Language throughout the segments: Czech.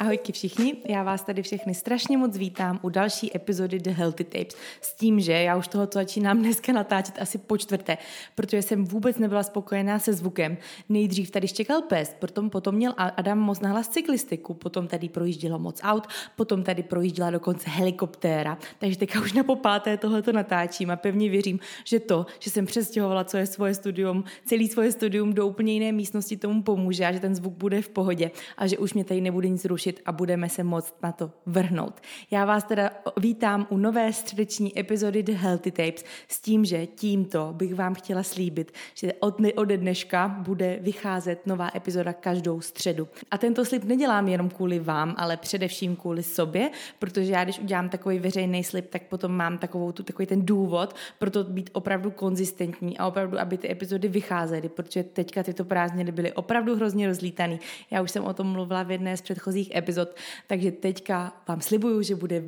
Ahojky všichni, já vás tady všechny strašně moc vítám u další epizody The Healthy Tapes. S tím, že já už toho začínám dneska natáčet asi po čtvrté, protože jsem vůbec nebyla spokojená se zvukem. Nejdřív tady štěkal pes, potom, potom měl Adam moc nahlas cyklistiku, potom tady projíždělo moc aut, potom tady projížděla dokonce helikoptéra, takže teďka už na popáté tohleto natáčím a pevně věřím, že to, že jsem přestěhovala co je svoje studium, celý svoje studium do úplně jiné místnosti tomu pomůže a že ten zvuk bude v pohodě a že už mě tady nebude nic rušit a budeme se moc na to vrhnout. Já vás teda vítám u nové středeční epizody The Healthy Tapes s tím, že tímto bych vám chtěla slíbit, že od, ode dneška bude vycházet nová epizoda každou středu. A tento slib nedělám jenom kvůli vám, ale především kvůli sobě, protože já když udělám takový veřejný slib, tak potom mám takovou tu, takový ten důvod pro to být opravdu konzistentní a opravdu, aby ty epizody vycházely, protože teďka tyto prázdniny byly opravdu hrozně rozlítaný. Já už jsem o tom mluvila v jedné z předchozích epizod, takže teďka vám slibuju, že bude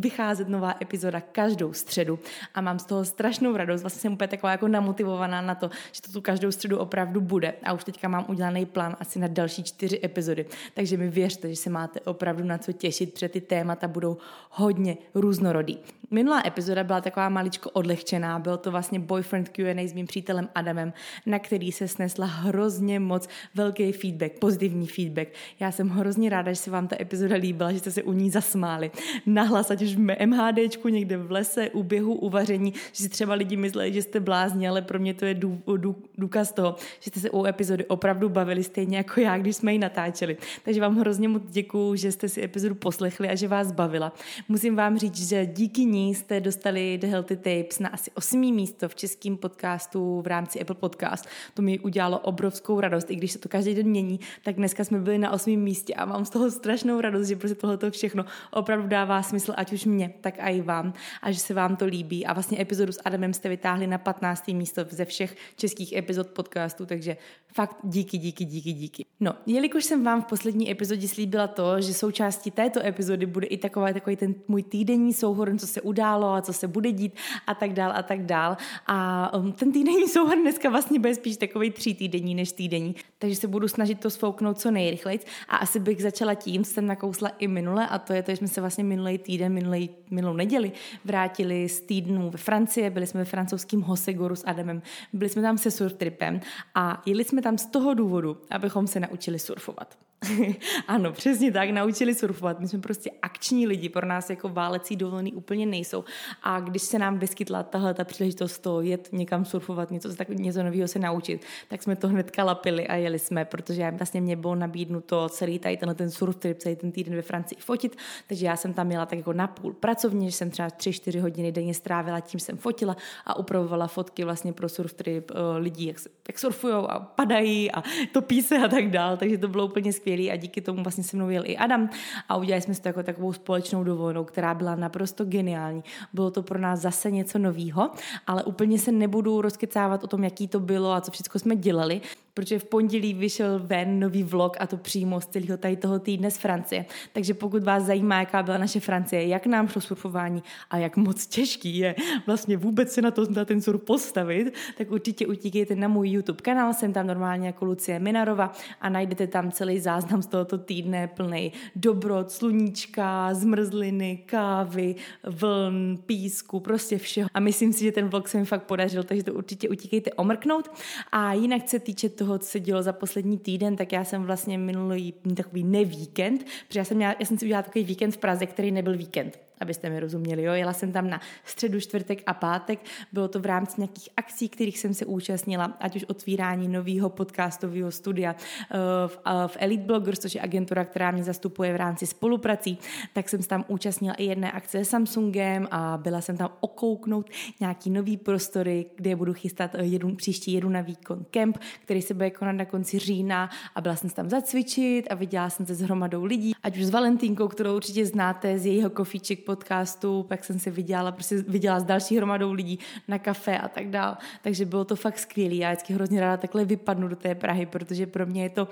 vycházet nová epizoda každou středu a mám z toho strašnou radost. Vlastně jsem úplně taková jako namotivovaná na to, že to tu každou středu opravdu bude. A už teďka mám udělaný plán asi na další čtyři epizody. Takže mi věřte, že se máte opravdu na co těšit, protože ty témata budou hodně různorodý. Minulá epizoda byla taková maličko odlehčená, byl to vlastně boyfriend Q&A s mým přítelem Adamem, na který se snesla hrozně moc velký feedback, pozitivní feedback. Já jsem hrozně ráda, že se vám ta epizoda líbila, že jste se u ní zasmáli. Nahlas, ať už v MHDčku, někde v lese, u běhu, u vaření, že si třeba lidi mysleli, že jste blázni, ale pro mě to je dů, dů, důkaz toho, že jste se u epizody opravdu bavili stejně jako já, když jsme ji natáčeli. Takže vám hrozně moc děkuju, že jste si epizodu poslechli a že vás bavila. Musím vám říct, že díky ní jste dostali The Healthy Tapes na asi osmý místo v českém podcastu v rámci Apple Podcast. To mi udělalo obrovskou radost, i když se to každý den mění, tak dneska jsme byli na osmém místě a z toho strašnou radost, že prostě tohle všechno opravdu dává smysl, ať už mě, tak i vám a že se vám to líbí. A vlastně epizodu s Adamem jste vytáhli na 15. místo ze všech českých epizod podcastu, takže fakt díky, díky, díky, díky. No, jelikož jsem vám v poslední epizodě slíbila to, že součástí této epizody bude i takový, takový ten můj týdenní souhrn, co se událo a co se bude dít a tak dál a tak dál. A um, ten týdenní souhrn dneska vlastně bude spíš takový tří týdenní než týdenní, takže se budu snažit to sfouknout co nejrychleji. A asi bych začala tím, jsem nakousla i minule, a to je to, že jsme se vlastně minulý týden, minulý, minulou neděli vrátili z týdnů ve Francii, byli jsme ve francouzském Hosegoru s Adamem, byli jsme tam se surftripem a jeli jsme tam z toho důvodu, abychom se naučili surfovat. ano, přesně tak, naučili surfovat. My jsme prostě akční lidi, pro nás jako válecí dovolený úplně nejsou. A když se nám vyskytla tahle ta příležitost to jet někam surfovat, něco, tak, něco nového se naučit, tak jsme to hnedka lapili a jeli jsme, protože vlastně mě bylo nabídnuto celý tady tenhle ten surf trip, celý ten týden ve Francii fotit, takže já jsem tam měla tak jako napůl pracovně, že jsem třeba 3-4 hodiny denně strávila, tím jsem fotila a upravovala fotky vlastně pro surf trip uh, lidí, jak, jak surfujou a padají a topí se a tak dál, takže to bylo úplně skvělé skvělý a díky tomu vlastně se mnou jel i Adam a udělali jsme si to jako takovou společnou dovolenou, která byla naprosto geniální. Bylo to pro nás zase něco novýho, ale úplně se nebudu rozkecávat o tom, jaký to bylo a co všechno jsme dělali, protože v pondělí vyšel ven nový vlog a to přímo z celého tady toho týdne z Francie. Takže pokud vás zajímá, jaká byla naše Francie, jak nám šlo surfování a jak moc těžký je vlastně vůbec se na, to, na ten surf postavit, tak určitě utíkejte na můj YouTube kanál, jsem tam normálně jako Lucie Minarova a najdete tam celý záznam z tohoto týdne plný dobrot, sluníčka, zmrzliny, kávy, vln, písku, prostě všeho. A myslím si, že ten vlog se mi fakt podařil, takže to určitě utíkejte omrknout. A jinak se týče toho, toho, co se dělo za poslední týden, tak já jsem vlastně minulý takový nevíkend, protože já jsem, měla, já jsem si udělala takový víkend v Praze, který nebyl víkend abyste mi rozuměli. Jo? Jela jsem tam na středu, čtvrtek a pátek. Bylo to v rámci nějakých akcí, kterých jsem se účastnila, ať už otvírání nového podcastového studia eh, v, eh, v Elite Bloggers, což je agentura, která mě zastupuje v rámci spoluprací, tak jsem se tam účastnila i jedné akce s Samsungem a byla jsem tam okouknout nějaký nový prostory, kde budu chystat eh, jedu, příští jedu na výkon kemp, který se bude konat na konci října a byla jsem tam zacvičit a viděla jsem se s hromadou lidí, ať už s Valentínkou, kterou určitě znáte z jejího kofiček podcastu, pak jsem se viděla, prostě viděla s další hromadou lidí na kafe a tak dál. Takže bylo to fakt skvělé. Já vždycky hrozně ráda takhle vypadnu do té Prahy, protože pro mě je to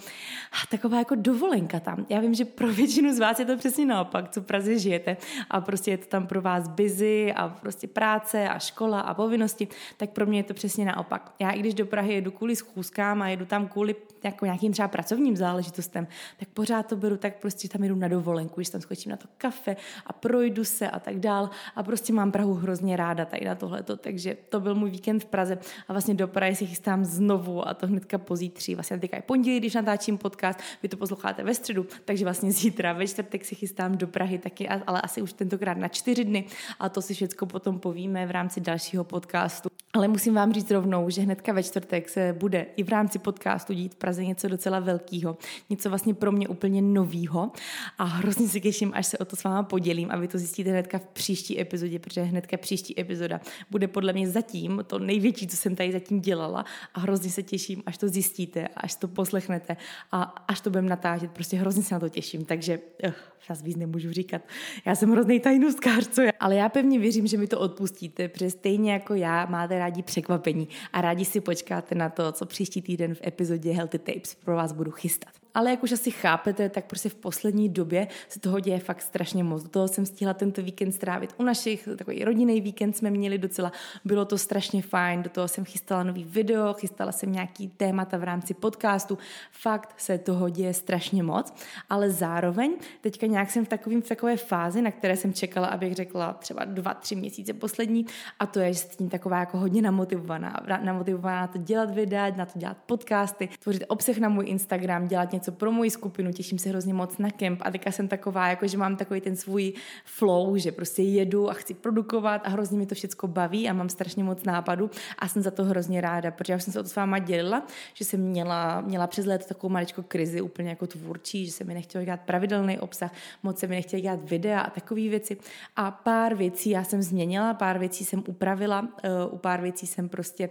taková jako dovolenka tam. Já vím, že pro většinu z vás je to přesně naopak, co v Praze žijete a prostě je to tam pro vás busy a prostě práce a škola a povinnosti, tak pro mě je to přesně naopak. Já i když do Prahy jedu kvůli schůzkám a jedu tam kvůli jako nějakým třeba pracovním záležitostem, tak pořád to beru tak prostě tam jedu na dovolenku, že tam skočím na to kafe a projdu se a tak dál a prostě mám Prahu hrozně ráda tady na tohleto, takže to byl můj víkend v Praze a vlastně do Prahy si chystám znovu a to hnedka pozítří. Vlastně teďka je pondělí, když natáčím podcast, vy to posloucháte ve středu, takže vlastně zítra ve čtvrtek si chystám do Prahy taky, ale asi už tentokrát na čtyři dny a to si všechno potom povíme v rámci dalšího podcastu. Ale musím vám říct rovnou, že hnedka ve čtvrtek se bude i v rámci podcastu dít v Praze něco docela velkého, něco vlastně pro mě úplně novýho a hrozně se těším, až se o to s váma podělím a vy to zjistíte hnedka v příští epizodě, protože hnedka příští epizoda bude podle mě zatím to největší, co jsem tady zatím dělala a hrozně se těším, až to zjistíte, až to poslechnete a až to budeme natáčet, prostě hrozně se na to těším, takže uh, vás víc nemůžu říkat. Já jsem hrozný tajnůstkář, co je. Ale já pevně věřím, že mi to odpustíte, protože stejně jako já máte rádi překvapení a rádi si počkáte na to, co příští týden v epizodě Healthy Tapes pro vás budu chystat ale jak už asi chápete, tak prostě v poslední době se toho děje fakt strašně moc. Do toho jsem stihla tento víkend strávit. U našich, takový rodinný víkend jsme měli docela, bylo to strašně fajn, do toho jsem chystala nový video, chystala jsem nějaký témata v rámci podcastu, fakt se toho děje strašně moc, ale zároveň teďka nějak jsem v, takovým, v takové fázi, na které jsem čekala, abych řekla třeba dva, tři měsíce poslední. A to je, že jsem taková jako hodně namotivovaná, namotivovaná na to dělat videa, na to dělat podcasty, tvořit obsah na můj Instagram, dělat něco něco pro moji skupinu, těším se hrozně moc na kemp. A teďka jsem taková, jako že mám takový ten svůj flow, že prostě jedu a chci produkovat a hrozně mi to všechno baví a mám strašně moc nápadů a jsem za to hrozně ráda, protože já jsem se o to s váma dělila, že jsem měla, měla přes léto takovou maličko krizi úplně jako tvůrčí, že se mi nechtělo dělat pravidelný obsah, moc se mi nechtělo dělat videa a takové věci. A pár věcí já jsem změnila, pár věcí jsem upravila, uh, u pár věcí jsem prostě,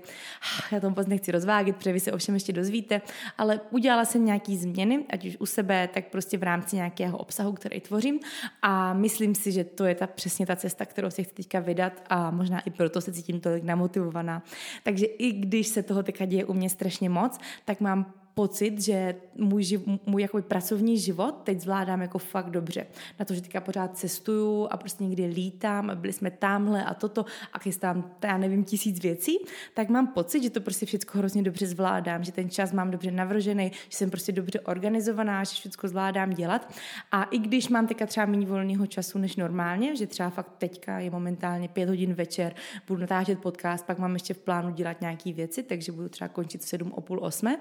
já to moc nechci rozvádět, protože vy se ovšem ještě dozvíte, ale udělala jsem nějaký změny změny, ať už u sebe, tak prostě v rámci nějakého obsahu, který tvořím. A myslím si, že to je ta přesně ta cesta, kterou se chci teďka vydat a možná i proto se cítím tolik namotivovaná. Takže i když se toho teďka děje u mě strašně moc, tak mám pocit, že můj, živ, můj jako pracovní život teď zvládám jako fakt dobře. Na to, že teďka pořád cestuju a prostě někdy lítám byli jsme tamhle a toto a chystám, já nevím, tisíc věcí, tak mám pocit, že to prostě všechno hrozně dobře zvládám, že ten čas mám dobře navržený, že jsem prostě dobře organizovaná, že všechno zvládám dělat. A i když mám teďka třeba méně volného času než normálně, že třeba fakt teďka je momentálně pět hodin večer, budu natáčet podcast, pak mám ještě v plánu dělat nějaké věci, takže budu třeba končit v sedm o půl osmé,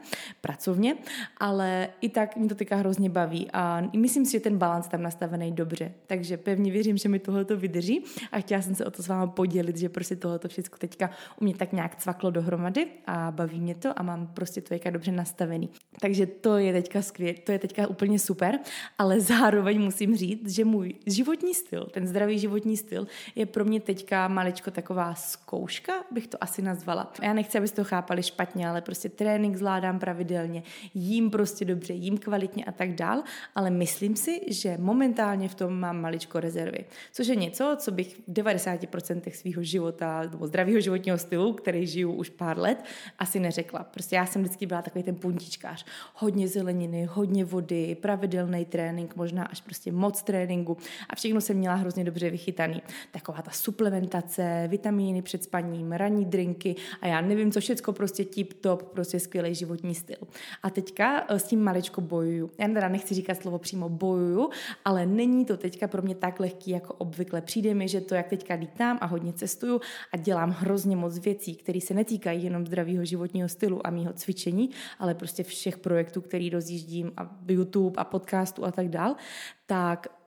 pracovně, ale i tak mě to teďka hrozně baví a myslím si, že ten balans tam nastavený dobře. Takže pevně věřím, že mi tohleto vydrží a chtěla jsem se o to s váma podělit, že prostě tohleto všechno teďka u mě tak nějak cvaklo dohromady a baví mě to a mám prostě to teďka dobře nastavený. Takže to je teďka skvělé, to je teďka úplně super, ale zároveň musím říct, že můj životní styl, ten zdravý životní styl je pro mě teďka maličko taková zkouška, bych to asi nazvala. Já nechci, abyste to chápali špatně, ale prostě trénink zvládám pravidelně, pravidelně, jím prostě dobře, jím kvalitně a tak dál, ale myslím si, že momentálně v tom mám maličko rezervy. Což je něco, co bych v 90% svého života, nebo zdravého životního stylu, který žiju už pár let, asi neřekla. Prostě já jsem vždycky byla takový ten puntičkář. Hodně zeleniny, hodně vody, pravidelný trénink, možná až prostě moc tréninku a všechno jsem měla hrozně dobře vychytaný. Taková ta suplementace, vitamíny před spaním, ranní drinky a já nevím, co všechno prostě tip top, prostě skvělý životní styl. A teďka eh, s tím maličko bojuju. Já teda nechci říkat slovo přímo bojuju, ale není to teďka pro mě tak lehký jako obvykle. Přijde mi, že to, jak teďka lítám a hodně cestuju a dělám hrozně moc věcí, které se netýkají jenom zdravého životního stylu a mýho cvičení, ale prostě všech projektů, který rozjíždím a YouTube a podcastu a tak dál, tak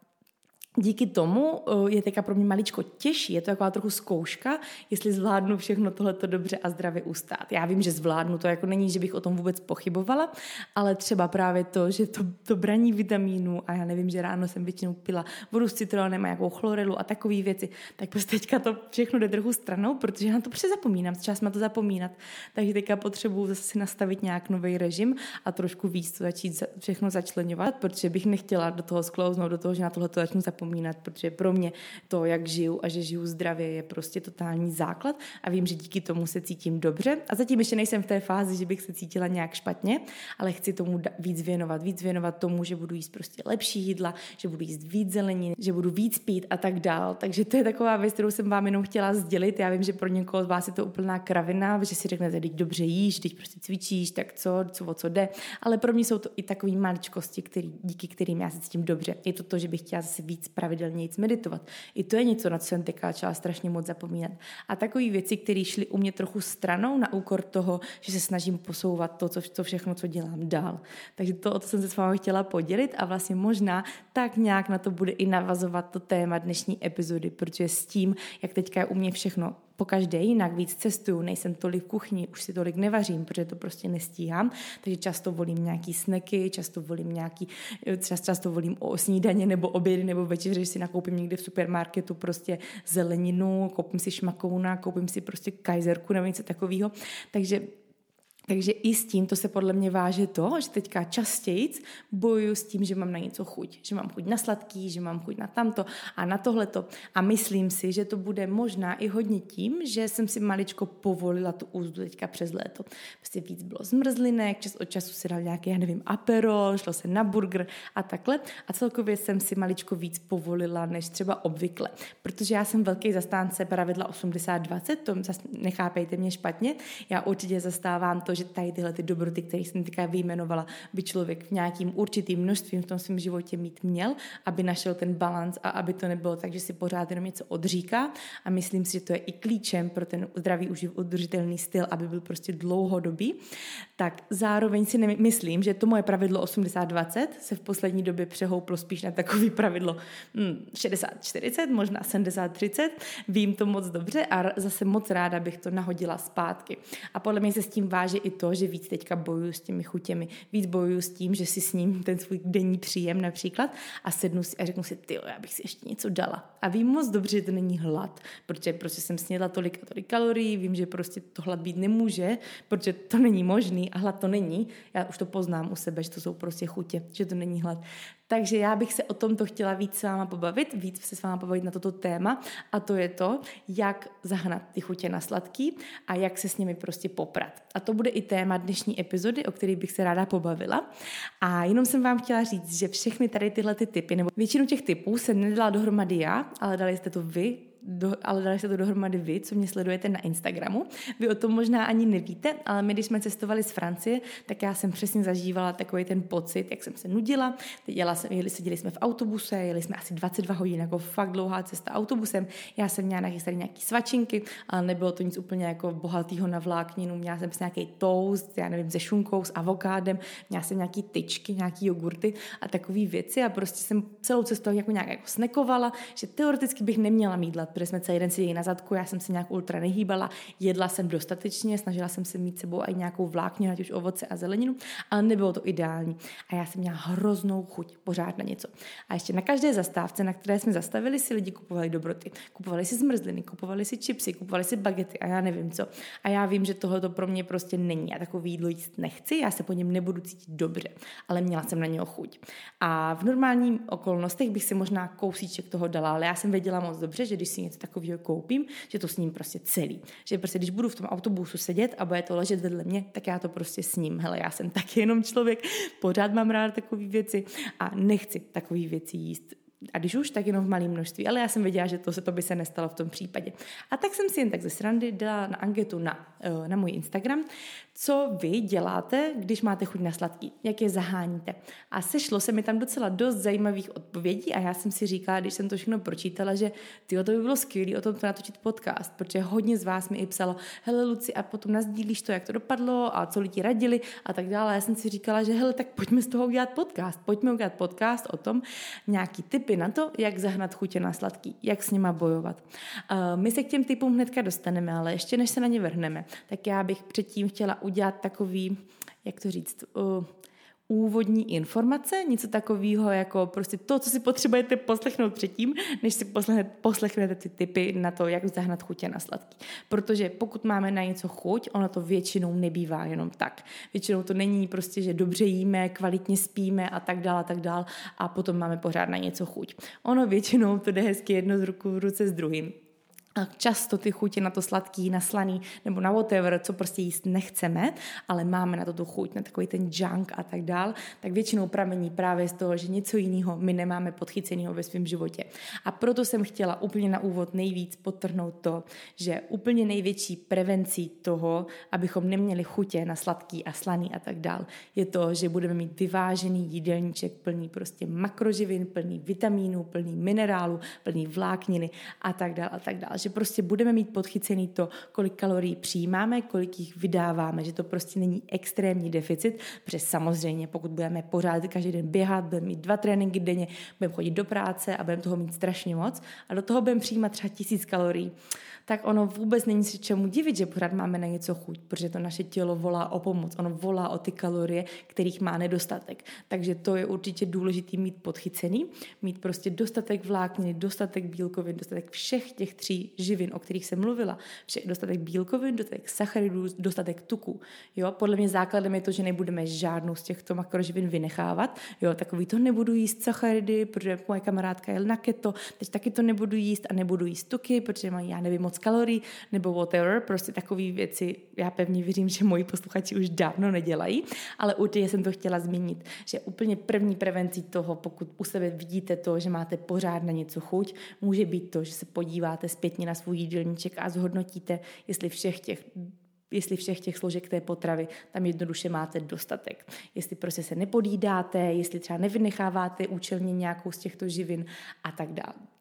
díky tomu eh, je teďka pro mě maličko těžší, je to taková trochu zkouška, jestli zvládnu všechno tohleto dobře a zdravě ustát. Já vím, že zvládnu, to jako není, že bych o tom vůbec pochybovala, ale třeba právě to, že to, to braní vitamínů a já nevím, že ráno jsem většinou pila vodu s citronem a nějakou chlorelu a takové věci, tak prostě teďka to všechno jde trochu stranou, protože na to přezapomínám, čas má to zapomínat. Takže teďka potřebuji zase si nastavit nějak nový režim a trošku víc to začít všechno začlenovat, protože bych nechtěla do toho sklouznout, do toho, že na tohle to začnu zapomínat zapomínat, protože pro mě to, jak žiju a že žiju zdravě, je prostě totální základ a vím, že díky tomu se cítím dobře. A zatím ještě nejsem v té fázi, že bych se cítila nějak špatně, ale chci tomu víc věnovat, víc věnovat tomu, že budu jíst prostě lepší jídla, že budu jíst víc zeleniny, že budu víc pít a tak dál. Takže to je taková věc, kterou jsem vám jenom chtěla sdělit. Já vím, že pro někoho z vás je to úplná kravina, že si řeknete, teď dobře jíš, teď prostě cvičíš, tak co, co o co jde. Ale pro mě jsou to i takové maličkosti, který, díky kterým já se cítím dobře. Je to to, že bych chtěla zase víc pravidelně meditovat. I to je něco, na co jsem teďka začala strašně moc zapomínat. A takové věci, které šly u mě trochu stranou na úkor toho, že se snažím posouvat to, co, to všechno, co dělám dál. Takže to, o to jsem se s vámi chtěla podělit a vlastně možná tak nějak na to bude i navazovat to téma dnešní epizody, protože s tím, jak teďka je u mě všechno po každé jinak víc cestuju, nejsem tolik v kuchyni, už si tolik nevařím, protože to prostě nestíhám, takže často volím nějaký sneky, často volím nějaký, čas, často volím o snídaně nebo obědy nebo večeře, že si nakoupím někde v supermarketu prostě zeleninu, koupím si šmakouna, koupím si prostě kajzerku nebo něco takového, takže takže i s tím to se podle mě váže to, že teďka častěji bojuju s tím, že mám na něco chuť. Že mám chuť na sladký, že mám chuť na tamto a na tohleto. A myslím si, že to bude možná i hodně tím, že jsem si maličko povolila tu úzdu teďka přes léto. Prostě víc bylo zmrzlinek, čas od času si dal nějaký, já nevím, aperol, šlo se na burger a takhle. A celkově jsem si maličko víc povolila, než třeba obvykle. Protože já jsem velký zastánce pravidla 80-20, to nechápejte mě špatně. Já určitě zastávám to, že tady tyhle ty dobroty, které jsem teďka vyjmenovala, by člověk v nějakým určitým množstvím v tom svém životě mít měl, aby našel ten balans a aby to nebylo tak, že si pořád jenom něco odříká. A myslím si, že to je i klíčem pro ten zdravý, udržitelný styl, aby byl prostě dlouhodobý. Tak zároveň si nemyslím, že to moje pravidlo 80-20 se v poslední době přehouplo spíš na takový pravidlo hm, 60-40, možná 70-30. Vím to moc dobře a zase moc ráda bych to nahodila zpátky. A podle mě se s tím váže i to, že víc teďka bojuju s těmi chutěmi, víc bojuju s tím, že si s ním ten svůj denní příjem například a sednu si a řeknu si, ty, já bych si ještě něco dala. A vím moc dobře, že to není hlad, protože prostě jsem snědla tolik a tolik kalorií, vím, že prostě to hlad být nemůže, protože to není možný a hlad to není. Já už to poznám u sebe, že to jsou prostě chutě, že to není hlad. Takže já bych se o tomto chtěla víc s váma pobavit, víc se s váma pobavit na toto téma a to je to, jak zahnat ty chutě na sladký a jak se s nimi prostě poprat. A to bude i téma dnešní epizody, o který bych se ráda pobavila. A jenom jsem vám chtěla říct, že všechny tady tyhle ty typy, nebo většinu těch typů jsem nedala dohromady já, ale dali jste to vy do, ale dali se to dohromady vy, co mě sledujete na Instagramu. Vy o tom možná ani nevíte, ale my, když jsme cestovali z Francie, tak já jsem přesně zažívala takový ten pocit, jak jsem se nudila. Jela jsem, jeli, seděli jsme v autobuse, jeli jsme asi 22 hodin, jako fakt dlouhá cesta autobusem. Já jsem měla nachystaný nějaký svačinky, ale nebylo to nic úplně jako bohatého na vlákninu. Měla jsem si nějaký toast, já nevím, se šunkou, s avokádem, měla jsem nějaký tyčky, nějaký jogurty a takové věci a prostě jsem celou cestu jako nějak jako snekovala, že teoreticky bych neměla mídlat protože jsme celý den seděli na zadku, já jsem se nějak ultra nehýbala, jedla jsem dostatečně, snažila jsem se mít sebou i nějakou vlákně, ať už ovoce a zeleninu, ale nebylo to ideální. A já jsem měla hroznou chuť pořád na něco. A ještě na každé zastávce, na které jsme zastavili, si lidi kupovali dobroty. Kupovali si zmrzliny, kupovali si čipsy, kupovali si bagety a já nevím co. A já vím, že tohle to pro mě prostě není. Já takový jídlo jíst nechci, já se po něm nebudu cítit dobře, ale měla jsem na něho chuť. A v normálních okolnostech bych si možná kousíček toho dala, ale já jsem věděla moc dobře, že když si něco takového koupím, že to s ním prostě celý. Že prostě když budu v tom autobusu sedět a bude to ležet vedle mě, tak já to prostě s ním. Hele, já jsem taky jenom člověk, pořád mám rád takové věci a nechci takové věci jíst a když už, tak jenom v malém množství. Ale já jsem věděla, že to, se to by se nestalo v tom případě. A tak jsem si jen tak ze srandy dala na anketu na, eh, na můj Instagram, co vy děláte, když máte chuť na sladký, jak je zaháníte. A sešlo se mi tam docela dost zajímavých odpovědí a já jsem si říkala, když jsem to všechno pročítala, že tyjo, to by bylo skvělé o tom to natočit podcast, protože hodně z vás mi i psalo, hele Luci, a potom nazdílíš to, jak to dopadlo a co lidi radili a tak dále. Já jsem si říkala, že hele, tak pojďme z toho udělat podcast. Pojďme udělat podcast o tom, nějaký typy na to, jak zahnat chutě na sladký, jak s nima bojovat. Uh, my se k těm typům hnedka dostaneme, ale ještě než se na ně vrhneme, tak já bych předtím chtěla udělat takový, jak to říct, uh, úvodní informace, něco takového jako prostě to, co si potřebujete poslechnout předtím, než si poslechnete, poslechnete ty typy na to, jak zahnat chutě na sladký. Protože pokud máme na něco chuť, ono to většinou nebývá jenom tak. Většinou to není prostě, že dobře jíme, kvalitně spíme a tak dále a tak dále a potom máme pořád na něco chuť. Ono většinou to jde hezky jedno z ruku v ruce s druhým. Často ty chutě na to sladký, na slaný nebo na whatever, co prostě jíst nechceme, ale máme na to tu chuť, na takový ten junk a tak dál, tak většinou pramení právě z toho, že něco jiného my nemáme podchyceného ve svém životě. A proto jsem chtěla úplně na úvod nejvíc potrhnout to, že úplně největší prevencí toho, abychom neměli chutě na sladký a slaný a tak dál, je to, že budeme mít vyvážený jídelníček plný prostě makroživin, plný vitamínů, plný minerálu, plný vlákniny a tak dál a tak dál že prostě budeme mít podchycený to, kolik kalorií přijímáme, kolik jich vydáváme, že to prostě není extrémní deficit, protože samozřejmě pokud budeme pořád každý den běhat, budeme mít dva tréninky denně, budeme chodit do práce a budeme toho mít strašně moc a do toho budeme přijímat třeba tisíc kalorií, tak ono vůbec není si čemu divit, že pořád máme na něco chuť, protože to naše tělo volá o pomoc, ono volá o ty kalorie, kterých má nedostatek. Takže to je určitě důležité mít podchycený, mít prostě dostatek vlákniny, dostatek bílkovin, dostatek všech těch tří živin, o kterých jsem mluvila. Všech, dostatek bílkovin, dostatek sacharidů, dostatek tuku. Jo, podle mě základem je to, že nebudeme žádnou z těchto makroživin vynechávat. Jo, takový to nebudu jíst sacharidy, protože moje kamarádka je na keto, teď taky to nebudu jíst a nebudu jíst tuky, protože mají, já nevím, moc moc kalorií nebo whatever, prostě takové věci, já pevně věřím, že moji posluchači už dávno nedělají, ale určitě jsem to chtěla zmínit, že úplně první prevencí toho, pokud u sebe vidíte to, že máte pořád na něco chuť, může být to, že se podíváte zpětně na svůj jídelníček a zhodnotíte, jestli všech těch jestli všech těch složek té potravy tam jednoduše máte dostatek. Jestli prostě se nepodídáte, jestli třeba nevynecháváte účelně nějakou z těchto živin a tak dále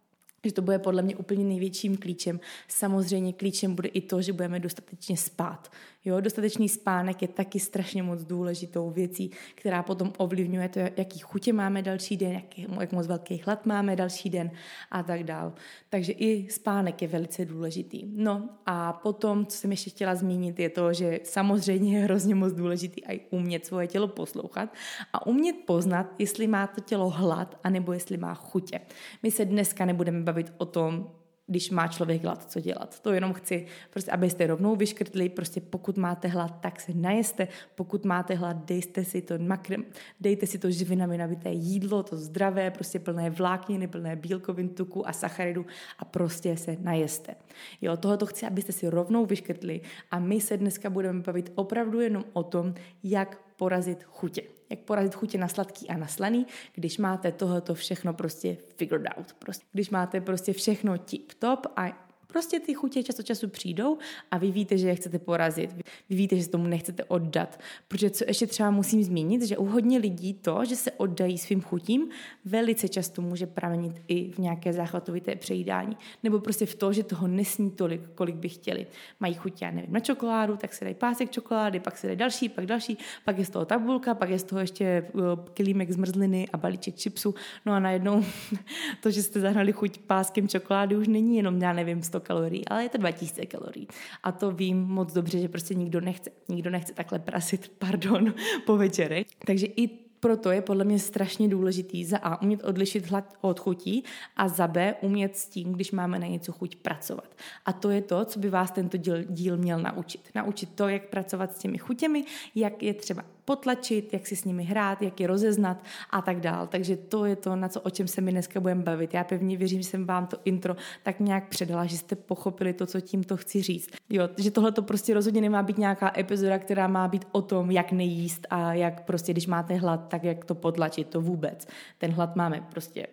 že to bude podle mě úplně největším klíčem. Samozřejmě klíčem bude i to, že budeme dostatečně spát. Jo, dostatečný spánek je taky strašně moc důležitou věcí, která potom ovlivňuje to, jaký chutě máme další den, jak, jak moc velký hlad máme další den a tak dál. Takže i spánek je velice důležitý. No a potom, co jsem ještě chtěla zmínit, je to, že samozřejmě je hrozně moc důležitý i umět svoje tělo poslouchat a umět poznat, jestli má to tělo hlad, anebo jestli má chutě. My se dneska nebudeme bavit o tom, když má člověk hlad, co dělat. To jenom chci, prostě, abyste rovnou vyškrtli, prostě pokud máte hlad, tak se najeste, pokud máte hlad, dejte si to makrem, dejte si to živinami nabité jídlo, to zdravé, prostě plné vlákniny, plné bílkovin, tuku a sacharidu a prostě se najeste. Jo, tohoto chci, abyste si rovnou vyškrtli a my se dneska budeme bavit opravdu jenom o tom, jak porazit chutě. Jak porazit chutě na sladký a na slaný, když máte tohoto všechno prostě figured out. Prostě, když máte prostě všechno tip top a Prostě ty chutě čas od času přijdou a vy víte, že je chcete porazit. Vy víte, že se tomu nechcete oddat. Protože co ještě třeba musím zmínit, že u hodně lidí to, že se oddají svým chutím, velice často může pramenit i v nějaké záchvatovité přejídání. Nebo prostě v to, že toho nesní tolik, kolik by chtěli. Mají chuť, já nevím, na čokoládu, tak se dají pásek čokolády, pak se dají další, pak další, pak je z toho tabulka, pak je z toho ještě uh, kilímek zmrzliny a balíček chipsu. No a najednou to, že jste zahrali chuť páskem čokolády, už není jenom, já nevím, 100 kalorií, ale je to 2000 kalorií. A to vím moc dobře, že prostě nikdo nechce. Nikdo nechce takhle prasit, pardon, po večerech. Takže i proto je podle mě strašně důležitý za A umět odlišit hlad od chutí a za B umět s tím, když máme na něco chuť pracovat. A to je to, co by vás tento díl, díl měl naučit. Naučit to, jak pracovat s těmi chutěmi, jak je třeba potlačit, jak si s nimi hrát, jak je rozeznat a tak dál. Takže to je to, na co, o čem se mi dneska budeme bavit. Já pevně věřím, že jsem vám to intro tak nějak předala, že jste pochopili to, co tím to chci říct. Jo, že tohle to prostě rozhodně nemá být nějaká epizoda, která má být o tom, jak nejíst a jak prostě, když máte hlad, tak jak to potlačit, to vůbec. Ten hlad máme prostě,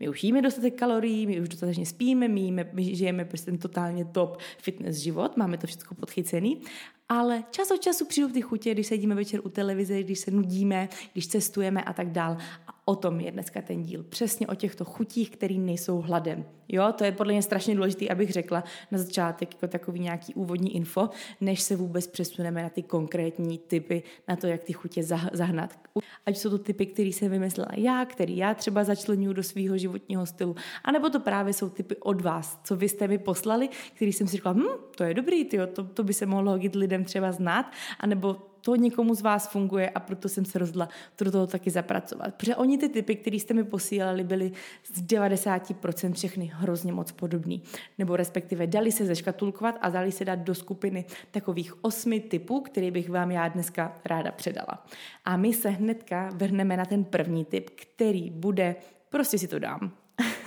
my už jíme dostatek kalorií, my už dostatečně spíme, my, jíme, my žijeme prostě ten totálně top fitness život, máme to všechno podchycený ale čas od času přijdou ty chutě, když sedíme večer u televize, když se nudíme, když cestujeme a tak dál. A o tom je dneska ten díl. Přesně o těchto chutích, které nejsou hladem. Jo, to je podle mě strašně důležité, abych řekla na začátek jako takový nějaký úvodní info, než se vůbec přesuneme na ty konkrétní typy, na to, jak ty chutě zahnat. Ať jsou to typy, které jsem vymyslela já, který já třeba začlenuju do svého životního stylu, anebo to právě jsou typy od vás, co vy jste mi poslali, který jsem si řekla, hm, to je dobrý, tyjo, to, to by se mohlo hodit lidem třeba znát, anebo to někomu z vás funguje a proto jsem se rozhodla to do toho taky zapracovat. Protože oni ty typy, které jste mi posílali, byly z 90% všechny hrozně moc podobný. Nebo respektive dali se zeškatulkovat a dali se dát do skupiny takových osmi typů, který bych vám já dneska ráda předala. A my se hnedka vrhneme na ten první typ, který bude, prostě si to dám.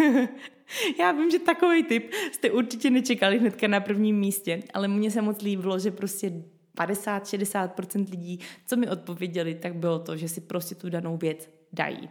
Já vím, že takový typ jste určitě nečekali hnedka na prvním místě, ale mně se moc líbilo, že prostě 50-60% lidí, co mi odpověděli, tak bylo to, že si prostě tu danou věc dají.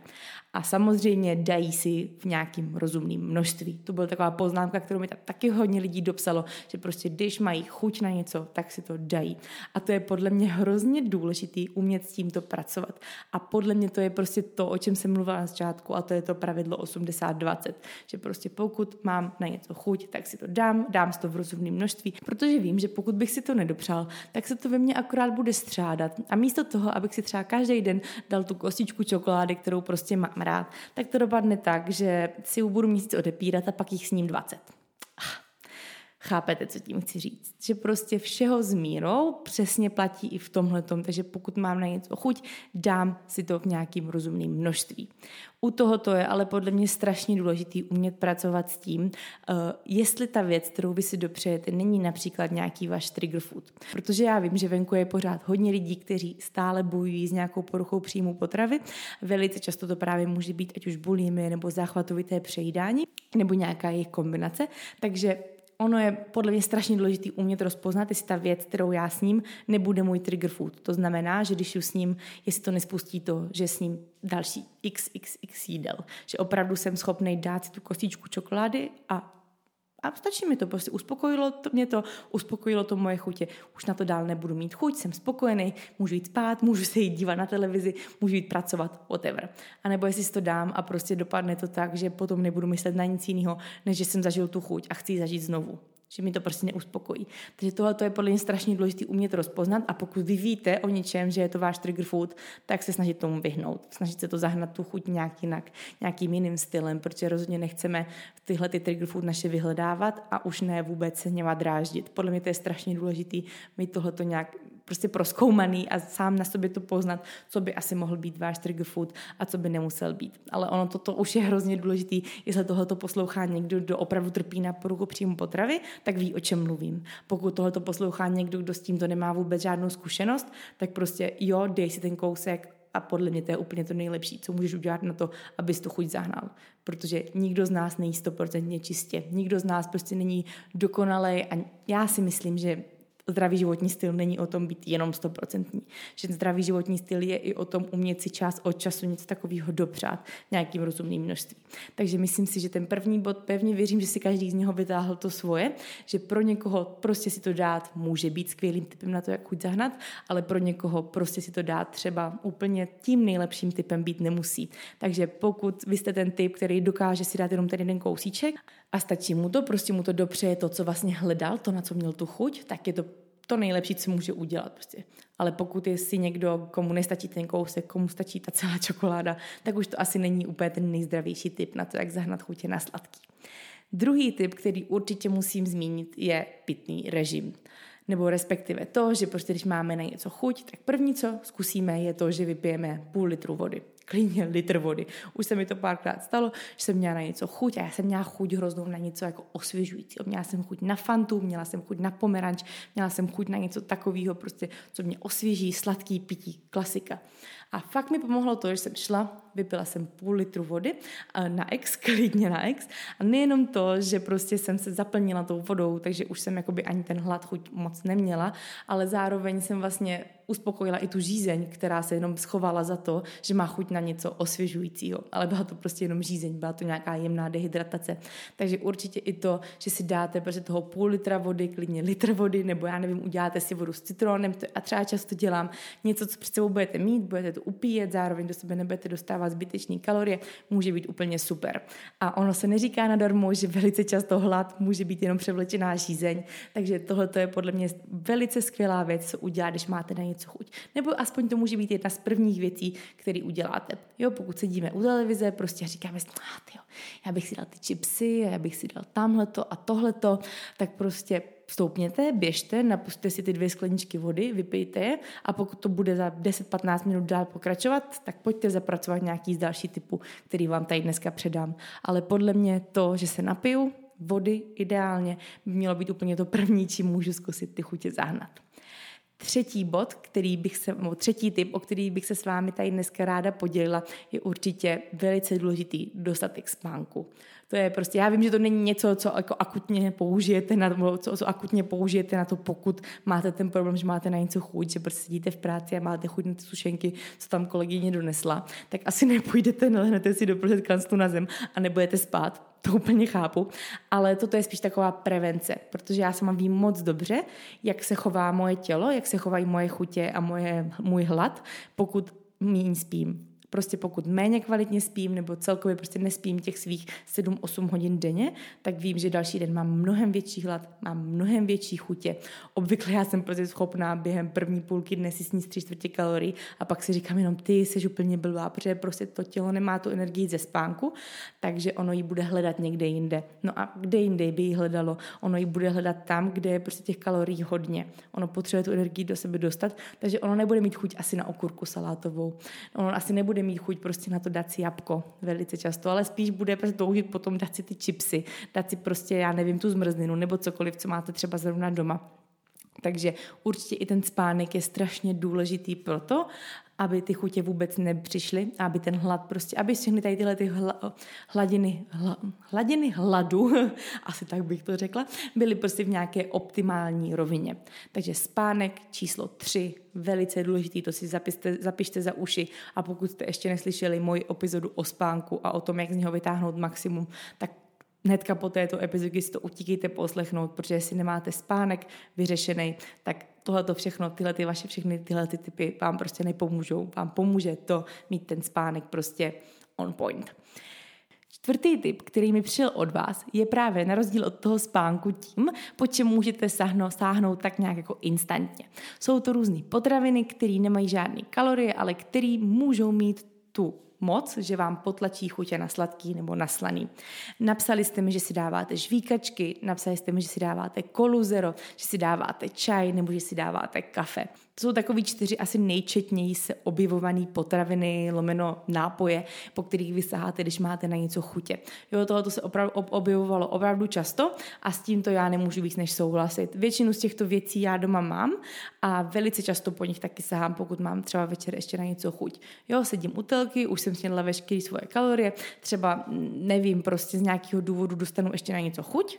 A samozřejmě dají si v nějakým rozumným množství. To byla taková poznámka, kterou mi taky hodně lidí dopsalo, že prostě když mají chuť na něco, tak si to dají. A to je podle mě hrozně důležitý umět s tímto pracovat. A podle mě to je prostě to, o čem jsem mluvila na začátku, a to je to pravidlo 80-20. Že prostě pokud mám na něco chuť, tak si to dám, dám si to v rozumném množství, protože vím, že pokud bych si to nedopřál, tak se to ve mně akorát bude střádat. A místo toho, abych si třeba každý den dal tu kostičku čokolády, kterou prostě mám rád, tak to dopadne tak, že si ji budu měsíc odepírat a pak jich s ním 20. Chápete, co tím chci říct? Že prostě všeho s mírou přesně platí i v tomhle takže pokud mám na něco chuť, dám si to v nějakým rozumným množství. U tohoto je ale podle mě strašně důležitý umět pracovat s tím, uh, jestli ta věc, kterou vy si dopřejete, není například nějaký váš trigger food. Protože já vím, že venku je pořád hodně lidí, kteří stále bojují s nějakou poruchou příjmu potravy. Velice často to právě může být ať už bulimy nebo záchvatovité přejídání nebo nějaká jejich kombinace. Takže ono je podle mě strašně důležité umět rozpoznat, jestli ta věc, kterou já s ním, nebude můj trigger food. To znamená, že když ju s ním, jestli to nespustí to, že s ním další xxx jídel. Že opravdu jsem schopný dát si tu kostičku čokolády a a stačí mi to, prostě uspokojilo to, mě to, uspokojilo to moje chutě. Už na to dál nebudu mít chuť, jsem spokojený, můžu jít spát, můžu se jít dívat na televizi, můžu jít pracovat, whatever. A nebo jestli si to dám a prostě dopadne to tak, že potom nebudu myslet na nic jiného, než že jsem zažil tu chuť a chci ji zažít znovu že mi to prostě neuspokojí. Takže tohle je podle mě strašně důležité umět rozpoznat a pokud vy víte o něčem, že je to váš trigger food, tak se snažit tomu vyhnout. Snažit se to zahnat tu chuť nějak jinak, nějakým jiným stylem, protože rozhodně nechceme tyhle ty trigger food naše vyhledávat a už ne vůbec se něma dráždit. Podle mě to je strašně důležité mít tohleto nějak prostě proskoumaný a sám na sobě to poznat, co by asi mohl být váš trigger food a co by nemusel být. Ale ono toto už je hrozně důležitý, jestli tohoto poslouchá někdo, kdo opravdu trpí na poruchu příjmu potravy, tak ví, o čem mluvím. Pokud tohoto poslouchá někdo, kdo s tímto nemá vůbec žádnou zkušenost, tak prostě jo, dej si ten kousek, a podle mě to je úplně to nejlepší, co můžeš udělat na to, abys to chuť zahnal. Protože nikdo z nás není stoprocentně čistě. Nikdo z nás prostě není dokonalý a já si myslím, že zdravý životní styl není o tom být jenom stoprocentní. Že zdravý životní styl je i o tom umět si čas od času něco takového dopřát nějakým rozumným množství. Takže myslím si, že ten první bod pevně věřím, že si každý z něho vytáhl to svoje, že pro někoho prostě si to dát může být skvělým typem na to, jak chuť zahnat, ale pro někoho prostě si to dát třeba úplně tím nejlepším typem být nemusí. Takže pokud vy jste ten typ, který dokáže si dát jenom ten jeden kousíček a stačí mu to, prostě mu to dopřeje to, co vlastně hledal, to, na co měl tu chuť, tak je to to nejlepší, co může udělat. Prostě. Ale pokud je si někdo, komu nestačí ten kousek, komu stačí ta celá čokoláda, tak už to asi není úplně ten nejzdravější typ na to, jak zahnat chutě na sladký. Druhý typ, který určitě musím zmínit, je pitný režim. Nebo respektive to, že prostě když máme na něco chuť, tak první, co zkusíme, je to, že vypijeme půl litru vody klidně litr vody. Už se mi to párkrát stalo, že jsem měla na něco chuť a já jsem měla chuť hroznou na něco jako osvěžující. Měla jsem chuť na fantu, měla jsem chuť na pomeranč, měla jsem chuť na něco takového, prostě, co mě osvěží, sladký pití, klasika. A fakt mi pomohlo to, že jsem šla, vypila jsem půl litru vody na ex, klidně na ex. A nejenom to, že prostě jsem se zaplnila tou vodou, takže už jsem jakoby ani ten hlad chuť moc neměla, ale zároveň jsem vlastně uspokojila i tu žízeň, která se jenom schovala za to, že má chuť na něco osvěžujícího. Ale byla to prostě jenom žízeň, byla to nějaká jemná dehydratace. Takže určitě i to, že si dáte prostě toho půl litra vody, klidně litr vody, nebo já nevím, uděláte si vodu s citronem a třeba často dělám něco, co před sebou budete mít, budete to upíjet, zároveň do sebe nebudete dostávat zbytečné kalorie, může být úplně super. A ono se neříká nadarmo, že velice často hlad může být jenom převlečená žízeň, takže tohle je podle mě velice skvělá věc, co udělat, když máte na něco chuť. Nebo aspoň to může být jedna z prvních věcí, které uděláte. Jo, pokud sedíme u televize, prostě říkáme si, ah, tyjo, já bych si dal ty chipsy, já bych si dal tamhleto a tohleto, tak prostě stoupněte, běžte, napuste si ty dvě skleničky vody, vypijte je a pokud to bude za 10-15 minut dál pokračovat, tak pojďte zapracovat nějaký z další typu, který vám tady dneska předám. Ale podle mě to, že se napiju, vody ideálně by mělo být úplně to první, čím můžu zkusit ty chutě zahnat. Třetí bod, který bych se, nebo třetí tip, o který bych se s vámi tady dneska ráda podělila, je určitě velice důležitý dostatek spánku. To je prostě, já vím, že to není něco, co jako akutně použijete na, co, co akutně použijete na to, pokud máte ten problém, že máte na něco chuť, že prostě sedíte v práci a máte chuť na ty sušenky, co tam kolegyně donesla, tak asi nepůjdete, nelehnete si do kanstu na zem a nebudete spát, to úplně chápu, ale toto je spíš taková prevence, protože já sama vím moc dobře, jak se chová moje tělo, jak se chovají moje chutě a moje, můj hlad, pokud méně spím. Prostě pokud méně kvalitně spím nebo celkově prostě nespím těch svých 7-8 hodin denně, tak vím, že další den mám mnohem větší hlad, mám mnohem větší chutě. Obvykle já jsem prostě schopná během první půlky dne si sníst tři čtvrtě kalorií a pak si říkám jenom ty jsi úplně blbá, protože prostě to tělo nemá tu energii ze spánku, takže ono ji bude hledat někde jinde. No a kde jinde by ji hledalo? Ono ji bude hledat tam, kde je prostě těch kalorií hodně. Ono potřebuje tu energii do sebe dostat, takže ono nebude mít chuť asi na okurku salátovou. Ono asi nebude bude mít chuť prostě na to dát si jabko velice často, ale spíš bude prostě toužit potom dát si ty chipsy, dát si prostě, já nevím, tu zmrzlinu nebo cokoliv, co máte třeba zrovna doma. Takže určitě i ten spánek je strašně důležitý proto, aby ty chutě vůbec nepřišly, aby ten hlad prostě, aby všechny tady tyhle ty hla, hladiny, hla, hladiny hladu, asi tak bych to řekla, byly prostě v nějaké optimální rovině. Takže spánek číslo tři, velice důležitý, to si zapište, zapište za uši a pokud jste ještě neslyšeli moji epizodu o spánku a o tom, jak z něho vytáhnout maximum, tak hnedka po této epizodě si to utíkejte poslechnout, protože jestli nemáte spánek vyřešený, tak tohle to všechno, tyhle ty vaše všechny tyhle ty typy vám prostě nepomůžou. Vám pomůže to mít ten spánek prostě on point. Čtvrtý tip, který mi přišel od vás, je právě na rozdíl od toho spánku tím, po čem můžete sáhnout, sáhnout tak nějak jako instantně. Jsou to různé potraviny, které nemají žádné kalorie, ale které můžou mít tu moc, že vám potlačí chutě na sladký nebo na slaný. Napsali jste mi, že si dáváte žvíkačky, napsali jste mi, že si dáváte kolu zero, že si dáváte čaj nebo že si dáváte kafe. To jsou takový čtyři asi nejčetněji se objevované potraviny, lomeno nápoje, po kterých vy saháte, když máte na něco chutě. Jo, tohle se opravdu objevovalo opravdu často a s tímto já nemůžu víc než souhlasit. Většinu z těchto věcí já doma mám a velice často po nich taky sahám, pokud mám třeba večer ještě na něco chuť. Jo, sedím u telky, už jsem snědla veškeré svoje kalorie, třeba nevím, prostě z nějakého důvodu dostanu ještě na něco chuť,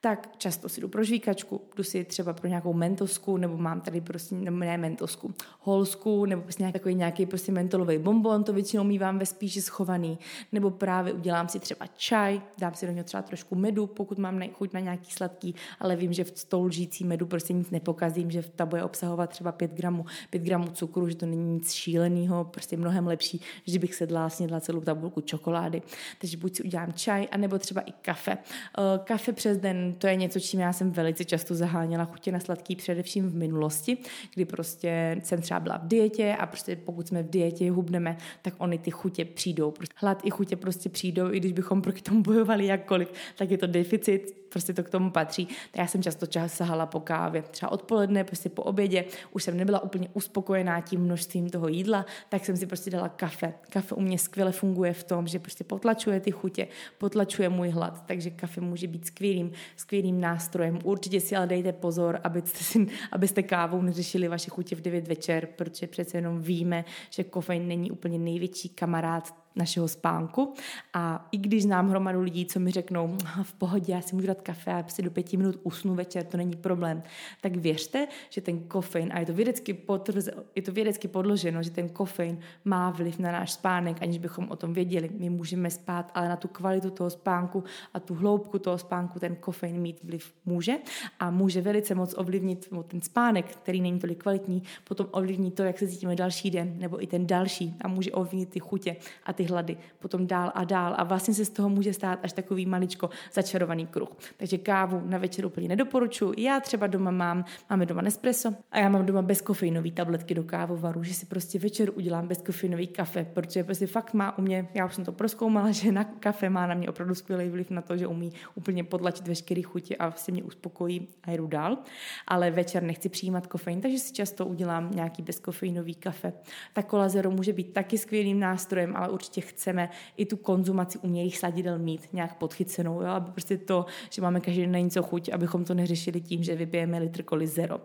tak často si jdu pro žvíkačku, jdu si třeba pro nějakou mentosku, nebo mám tady prostě, nebo ne mentosku, holsku, nebo prostě nějaký, takový nějaký prostě mentolový bonbon, to většinou mývám ve spíši schovaný, nebo právě udělám si třeba čaj, dám si do něho třeba trošku medu, pokud mám chuť na nějaký sladký, ale vím, že v tou lžící medu prostě nic nepokazím, že ta bude obsahovat třeba 5 gramů, 5 gramů cukru, že to není nic šíleného, prostě mnohem lepší, že bych sedla snědla celou tabulku čokolády. Takže buď si udělám čaj, anebo třeba i kafe. Uh, kafe přes den to je něco, čím já jsem velice často zaháněla chutě na sladký, především v minulosti, kdy prostě jsem třeba byla v dietě a prostě pokud jsme v dietě hubneme, tak oni ty chutě přijdou. Prostě hlad i chutě prostě přijdou, i když bychom proti tomu bojovali jakkoliv, tak je to deficit, prostě to k tomu patří. Tak já jsem často čas sahala po kávě, třeba odpoledne, prostě po obědě, už jsem nebyla úplně uspokojená tím množstvím toho jídla, tak jsem si prostě dala kafe. Kafe u mě skvěle funguje v tom, že prostě potlačuje ty chutě, potlačuje můj hlad, takže kafe může být skvělým, skvělým nástrojem. Určitě si ale dejte pozor, abyste, si, abyste kávou neřešili vaše chutě v 9 večer, protože přece jenom víme, že kofein není úplně největší kamarád našeho spánku. A i když znám hromadu lidí, co mi řeknou, v pohodě, já si můžu dát kafe a si do pěti minut usnu večer, to není problém, tak věřte, že ten kofein, a je to vědecky, potrze, je to vědecky podloženo, že ten kofein má vliv na náš spánek, aniž bychom o tom věděli. My můžeme spát, ale na tu kvalitu toho spánku a tu hloubku toho spánku ten kofein mít vliv může a může velice moc ovlivnit ten spánek, který není tolik kvalitní, potom ovlivní to, jak se cítíme další den nebo i ten další a může ovlivnit ty chutě a ty hlady potom dál a dál a vlastně se z toho může stát až takový maličko začarovaný kruh. Takže kávu na večer úplně nedoporučuji. Já třeba doma mám, máme doma Nespresso a já mám doma bezkofeinové tabletky do kávovaru, že si prostě večer udělám bezkofeinový kafe, protože prostě fakt má u mě, já už jsem to proskoumala, že na kafe má na mě opravdu skvělý vliv na to, že umí úplně podlačit veškeré chuti a si mě uspokojí a jdu dál. Ale večer nechci přijímat kofein, takže si často udělám nějaký bezkofeinový kafe. Ta Cola Zero může být taky skvělým nástrojem, ale určitě chceme i tu konzumaci umělých sladidel mít nějak podchycenou, jo? aby prostě to, že máme každý den na něco chuť, abychom to neřešili tím, že vypijeme litr Cola Zero.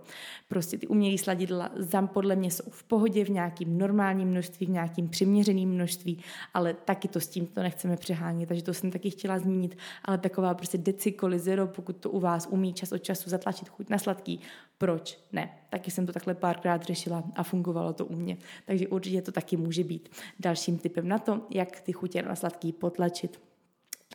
Prostě ty umělé sladidla zam podle mě jsou v pohodě v nějakým normálním množství, v nějakým přiměřeným množství, ale taky to s tím to nechceme přehánět, takže to jsem taky chtěla zmínit, ale taková prostě deci Cola Zero, pokud to u vás umí čas od času zatlačit chuť na sladký, proč ne? Taky jsem to takhle párkrát řešila a fungovalo to u mě. Takže určitě to taky může být dalším typem na to, jak ty chutě na sladký potlačit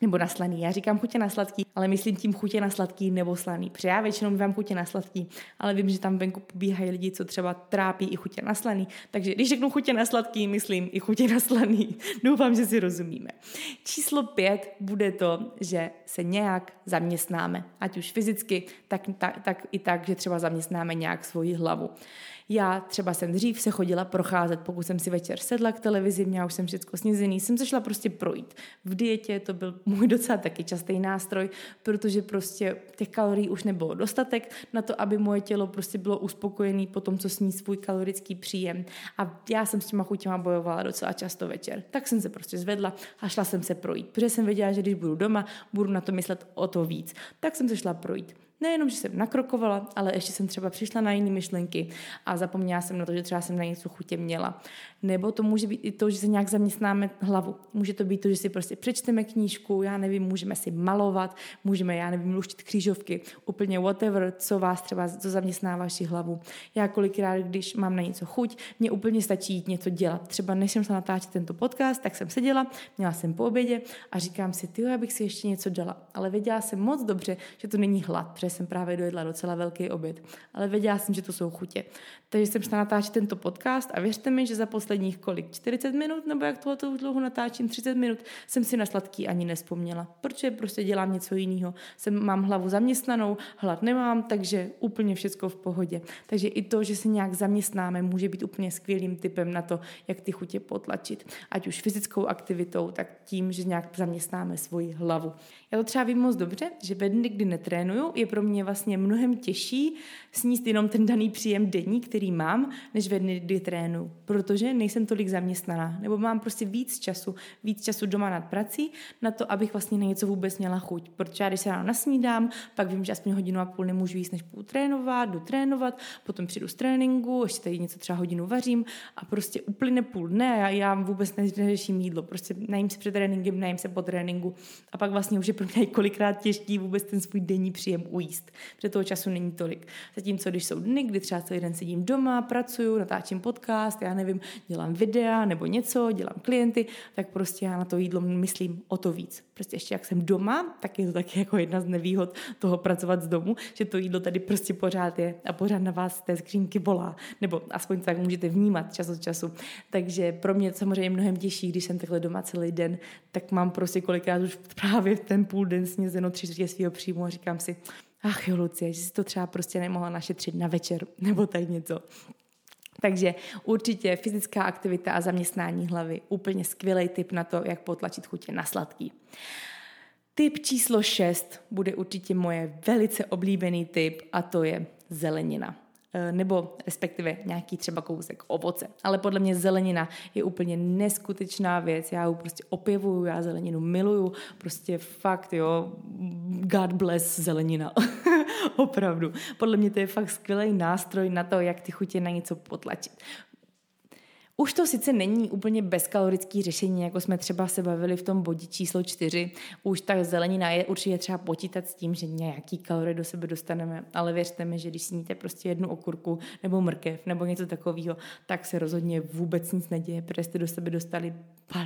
nebo na slaný. Já říkám chutě na sladký, ale myslím tím chutě na sladký nebo slaný. Protože já většinou mívám chutě na sladký, ale vím, že tam venku pobíhají lidi, co třeba trápí i chutě na slaný. Takže když řeknu chutě na sladký, myslím i chutě na slaný. Doufám, že si rozumíme. Číslo pět bude to, že se nějak zaměstnáme. Ať už fyzicky, tak, tak, tak i tak, že třeba zaměstnáme nějak svoji hlavu. Já třeba jsem dřív se chodila procházet, pokud jsem si večer sedla k televizi, měla už jsem všechno snězený, jsem se šla prostě projít. V dietě to byl můj docela taky častý nástroj, protože prostě těch kalorií už nebylo dostatek na to, aby moje tělo prostě bylo uspokojené po tom, co sní svůj kalorický příjem. A já jsem s těma chutěma bojovala docela často večer. Tak jsem se prostě zvedla a šla jsem se projít, protože jsem věděla, že když budu doma, budu na to myslet o to víc. Tak jsem se šla projít. Nejenom, že jsem nakrokovala, ale ještě jsem třeba přišla na jiné myšlenky a zapomněla jsem na to, že třeba jsem na něco chutě měla. Nebo to může být i to, že se nějak zaměstnáme hlavu. Může to být to, že si prostě přečteme knížku, já nevím, můžeme si malovat, můžeme, já nevím, luštit křížovky, úplně whatever, co vás třeba, co zaměstná vaši hlavu. Já kolikrát, když mám na něco chuť, mě úplně stačí jít něco dělat. Třeba než jsem se natáčet tento podcast, tak jsem seděla, měla jsem po obědě a říkám si, ty, abych si ještě něco dala. Ale věděla jsem moc dobře, že to není hlad, jsem právě dojedla docela velký oběd. Ale věděla jsem, že to jsou chutě. Takže jsem šla natáčet tento podcast a věřte mi, že za posledních kolik, 40 minut, nebo jak tohoto už dlouho natáčím, 30 minut, jsem si na sladký ani nespomněla, protože prostě dělám něco jiného. Jsem, mám hlavu zaměstnanou, hlad nemám, takže úplně všechno v pohodě. Takže i to, že se nějak zaměstnáme, může být úplně skvělým typem na to, jak ty chutě potlačit. Ať už fyzickou aktivitou, tak tím, že nějak zaměstnáme svoji hlavu. Já to třeba vím moc dobře, že ve dny, kdy netrénuju, je pro mě vlastně mnohem těžší sníst jenom ten daný příjem denní, který mám, než ve dny, kdy trénu, protože nejsem tolik zaměstnaná, nebo mám prostě víc času, víc času doma nad prací na to, abych vlastně na něco vůbec měla chuť. Protože já když se ráno nasnídám, pak vím, že aspoň hodinu a půl nemůžu jíst, než půl trénovat, jdu trénovat, potom přijdu z tréninku, ještě tady něco třeba hodinu vařím a prostě uplyne půl dne a já, vůbec neřeším jídlo. Prostě najím se před tréninkem, najím se po tréninku a pak vlastně už je pro mě kolikrát těžký vůbec ten svůj denní příjem ujíst, protože toho času není tolik. Zatímco když jsou dny, kdy třeba celý den sedím doma, pracuju, natáčím podcast, já nevím, dělám videa nebo něco, dělám klienty, tak prostě já na to jídlo myslím o to víc. Prostě ještě jak jsem doma, tak je to taky jako jedna z nevýhod toho pracovat z domu, že to jídlo tady prostě pořád je a pořád na vás té skřínky volá, nebo aspoň tak můžete vnímat čas od času. Takže pro mě samozřejmě mnohem těžší, když jsem takhle doma celý den, tak mám prostě kolikrát už právě v ten půl den snězeno tři svého příjmu a říkám si, ach jo, Lucie, že si to třeba prostě nemohla našetřit na večer nebo tak něco. Takže určitě fyzická aktivita a zaměstnání hlavy úplně skvělý tip na to, jak potlačit chutě na sladký. Tip číslo 6 bude určitě moje velice oblíbený tip a to je zelenina. Eh, nebo respektive nějaký třeba kousek ovoce. Ale podle mě zelenina je úplně neskutečná věc. Já ji prostě opěvuju, já zeleninu miluju. Prostě fakt, jo, God bless zelenina. Opravdu. Podle mě to je fakt skvělý nástroj na to, jak ty chutě na něco potlačit. Už to sice není úplně bezkalorický řešení, jako jsme třeba se bavili v tom bodě číslo čtyři. Už ta zelenina je určitě třeba počítat s tím, že nějaký kalorie do sebe dostaneme, ale věřte mi, že když sníte prostě jednu okurku nebo mrkev nebo něco takového, tak se rozhodně vůbec nic neděje, protože jste do sebe dostali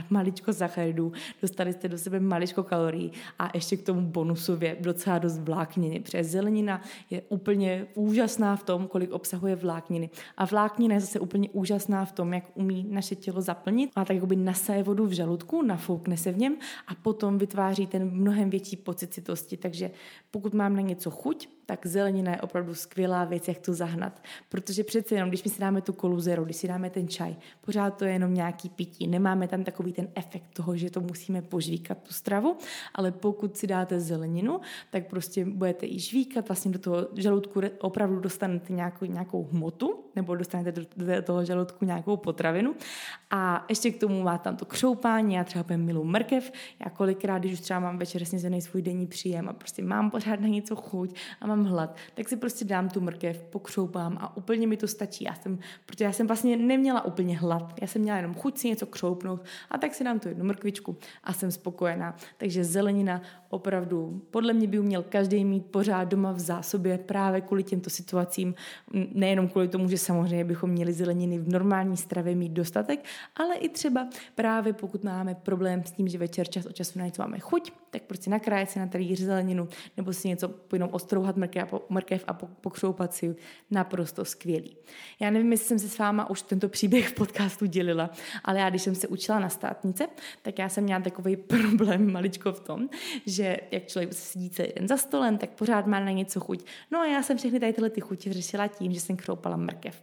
maličko sacharidů, dostali jste do sebe maličko kalorií a ještě k tomu bonusově docela dost vlákniny, protože zelenina je úplně úžasná v tom, kolik obsahuje vlákniny. A vláknina je zase úplně úžasná v tom, jak umí naše tělo zaplnit a tak jakoby nasaje vodu v žaludku, nafoukne se v něm a potom vytváří ten mnohem větší pocit citosti. Takže pokud mám na něco chuť, tak zelenina je opravdu skvělá věc, jak to zahnat. Protože přece jenom, když my si dáme tu kolu zero, když si dáme ten čaj, pořád to je jenom nějaký pití. Nemáme tam takový ten efekt toho, že to musíme požvíkat tu stravu, ale pokud si dáte zeleninu, tak prostě budete i žvíkat, vlastně do toho žaludku opravdu dostanete nějakou, nějakou hmotu, nebo dostanete do, do toho žaludku nějakou potravinu. A ještě k tomu má tam to křoupání, já třeba milu mrkev, já kolikrát, když už třeba mám večer snězený svůj denní příjem a prostě mám pořád na něco chuť a mám hlad, tak si prostě dám tu mrkev, pokřoupám a úplně mi to stačí. Já jsem, protože já jsem vlastně neměla úplně hlad, já jsem měla jenom chuť si něco křoupnout a tak si dám tu jednu mrkvičku a jsem spokojená. Takže zelenina opravdu, podle mě by měl každý mít pořád doma v zásobě právě kvůli těmto situacím, nejenom kvůli tomu, že samozřejmě bychom měli zeleniny v normální stravě mít dostatek, ale i třeba právě pokud máme problém s tím, že večer čas od času na něco máme chuť, tak prostě nakrájet si na talíř zeleninu nebo si něco jenom ostrouhat mrkev a, pokřoupat si naprosto skvělý. Já nevím, jestli jsem se s váma už tento příběh v podcastu dělila, ale já, když jsem se učila na státnice, tak já jsem měla takový problém maličko v tom, že jak člověk sedí celý den za stolem, tak pořád má na něco chuť. No a já jsem všechny tady tyhle ty chuti řešila tím, že jsem kroupala mrkev.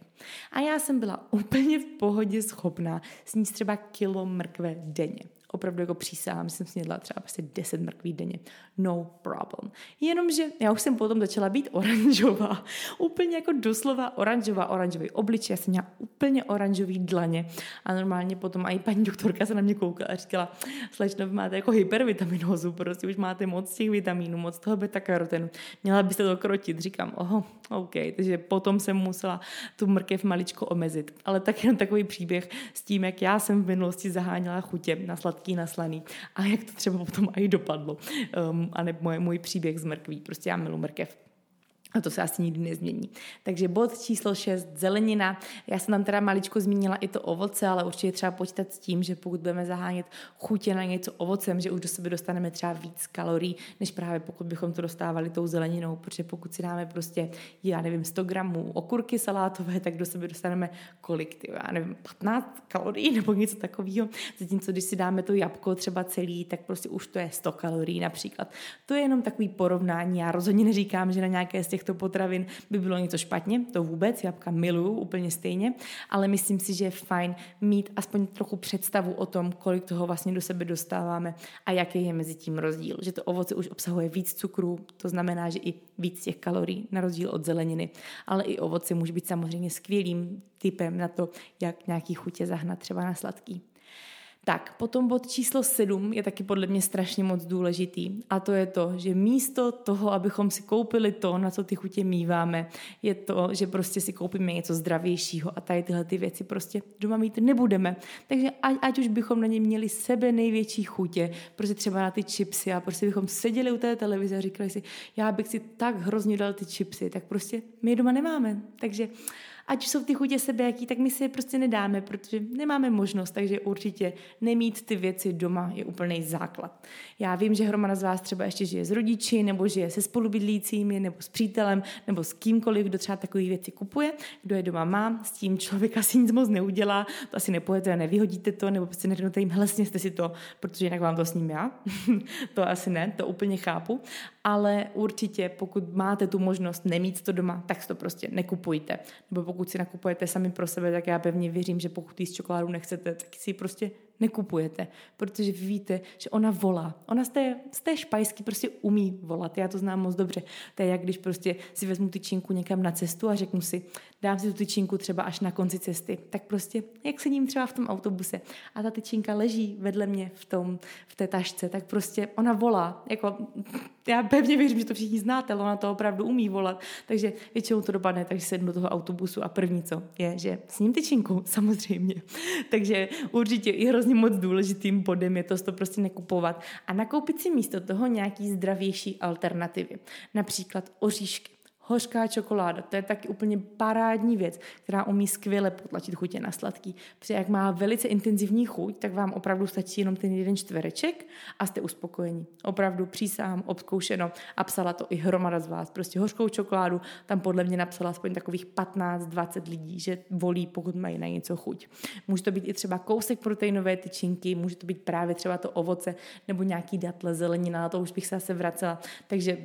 A já jsem byla úplně v pohodě schopná sníst třeba kilo mrkve denně opravdu jako přísahám, jsem snědla třeba prostě 10 mrkví denně. No problem. Jenomže já už jsem potom začala být oranžová. Úplně jako doslova oranžová, oranžový obličej. Já jsem měla úplně oranžový dlaně. A normálně potom i paní doktorka se na mě koukala a říkala, slečno, vy máte jako hypervitaminozu, prostě už máte moc těch vitamínů, moc toho beta-karotenu. Měla byste to krotit. Říkám, oho, OK. Takže potom jsem musela tu mrkev maličko omezit. Ale tak jenom takový příběh s tím, jak já jsem v minulosti zaháněla chutě na sladký sladký, naslaný a jak to třeba potom i dopadlo. Um, a nebo můj, můj příběh z mrkví. Prostě já milu mrkev. A to se asi nikdy nezmění. Takže bod číslo 6, zelenina. Já jsem tam teda maličko zmínila i to ovoce, ale určitě třeba počítat s tím, že pokud budeme zahánět chutě na něco ovocem, že už do sebe dostaneme třeba víc kalorií, než právě pokud bychom to dostávali tou zeleninou, protože pokud si dáme prostě, já nevím, 100 gramů okurky salátové, tak do sebe dostaneme kolik, ty, já nevím, 15 kalorií nebo něco takového. Zatímco když si dáme to jabko třeba celý, tak prostě už to je 100 kalorií například. To je jenom takový porovnání. Já rozhodně neříkám, že na nějaké z těch těchto potravin by bylo něco špatně, to vůbec, jabka miluju úplně stejně, ale myslím si, že je fajn mít aspoň trochu představu o tom, kolik toho vlastně do sebe dostáváme a jaký je mezi tím rozdíl. Že to ovoce už obsahuje víc cukru, to znamená, že i víc těch kalorií, na rozdíl od zeleniny. Ale i ovoce může být samozřejmě skvělým typem na to, jak nějaký chutě zahnat třeba na sladký. Tak, potom bod číslo sedm je taky podle mě strašně moc důležitý a to je to, že místo toho, abychom si koupili to, na co ty chutě míváme, je to, že prostě si koupíme něco zdravějšího a tady tyhle ty věci prostě doma mít nebudeme. Takže ať, ať už bychom na ně měli sebe největší chutě, prostě třeba na ty chipsy a prostě bychom seděli u té televize a říkali si, já bych si tak hrozně dal ty chipsy, tak prostě my je doma nemáme. Takže ať jsou ty chutě sebejaký, tak my si je prostě nedáme, protože nemáme možnost, takže určitě nemít ty věci doma je úplný základ. Já vím, že hromada z vás třeba ještě žije s rodiči, nebo žije se spolubydlícími, nebo s přítelem, nebo s kýmkoliv, kdo třeba takové věci kupuje, kdo je doma má, s tím člověk asi nic moc neudělá, to asi nepojete nevyhodíte to, nebo prostě neřeknete jim, hele, jste si to, protože jinak vám to s ním já. to asi ne, to úplně chápu, ale určitě, pokud máte tu možnost nemít to doma, tak to prostě nekupujte. Nebo pokud si nakupujete sami pro sebe, tak já pevně věřím, že pokud jíst čokoládu nechcete, tak si ji prostě nekupujete, protože vy víte, že ona volá. Ona z té, z té špajsky prostě umí volat, já to znám moc dobře. To je jak když prostě si vezmu tyčinku někam na cestu a řeknu si, dám si tu tyčinku třeba až na konci cesty, tak prostě, jak sedím třeba v tom autobuse a ta tyčinka leží vedle mě v, tom, v té tašce, tak prostě ona volá. Jako, já pevně věřím, že to všichni znáte, ale ona to opravdu umí volat, takže většinou to dopadne, takže sednu do toho autobusu a první co je, že s ním tyčinku, samozřejmě. takže určitě i hrozně hrozně moc důležitým bodem je to, to prostě nekupovat a nakoupit si místo toho nějaký zdravější alternativy. Například oříšky Hořká čokoláda, to je taky úplně parádní věc, která umí skvěle potlačit chutě na sladký. Protože jak má velice intenzivní chuť, tak vám opravdu stačí jenom ten jeden čtvereček a jste uspokojení. Opravdu přísám, obzkoušeno a psala to i hromada z vás. Prostě hořkou čokoládu tam podle mě napsala aspoň takových 15-20 lidí, že volí, pokud mají na něco chuť. Může to být i třeba kousek proteinové tyčinky, může to být právě třeba to ovoce nebo nějaký datle, zelenina, na to už bych se zase vracela. Takže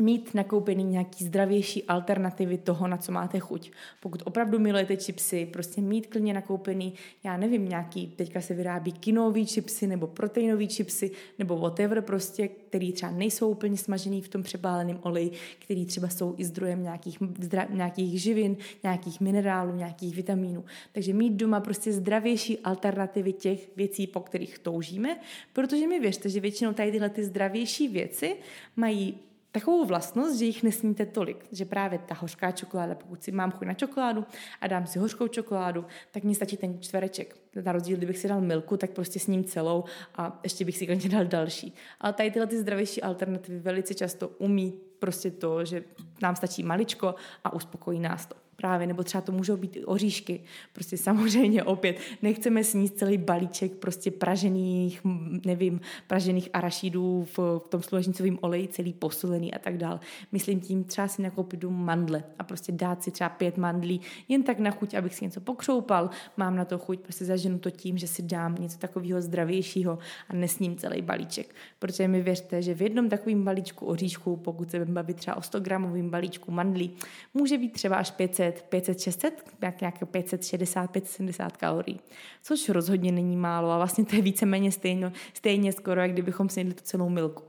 mít nakoupený nějaký zdravější alternativy toho, na co máte chuť. Pokud opravdu milujete chipsy, prostě mít klidně nakoupený, já nevím, nějaký, teďka se vyrábí kinový chipsy nebo proteinový chipsy nebo whatever prostě, který třeba nejsou úplně smažený v tom přepáleném oleji, který třeba jsou i zdrojem nějakých, zdra, nějakých živin, nějakých minerálů, nějakých vitamínů. Takže mít doma prostě zdravější alternativy těch věcí, po kterých toužíme, protože mi věřte, že většinou tady tyhle ty zdravější věci mají takovou vlastnost, že jich nesníte tolik. Že právě ta hořká čokoláda, pokud si mám chuť na čokoládu a dám si hořkou čokoládu, tak mi stačí ten čtvereček. Na rozdíl, kdybych si dal milku, tak prostě s ním celou a ještě bych si klidně dal další. Ale tady tyhle ty zdravější alternativy velice často umí prostě to, že nám stačí maličko a uspokojí nás to právě, nebo třeba to můžou být oříšky. Prostě samozřejmě opět nechceme sníst celý balíček prostě pražených, nevím, pražených arašidů v, v tom slunečnicovém oleji, celý posolený a tak dál. Myslím tím třeba si nakoupit mandle a prostě dát si třeba pět mandlí, jen tak na chuť, abych si něco pokřoupal, mám na to chuť, prostě zaženu to tím, že si dám něco takového zdravějšího a nesním celý balíček. Protože mi věřte, že v jednom takovém balíčku oříšků, pokud se bavit třeba o 100 gramovém balíčku mandlí, může být třeba až 500 500, 500, 600, jak nějaké 560, 570 kalorií, což rozhodně není málo a vlastně to je víceméně stejno, stejně skoro, jak kdybychom snědli tu celou milku.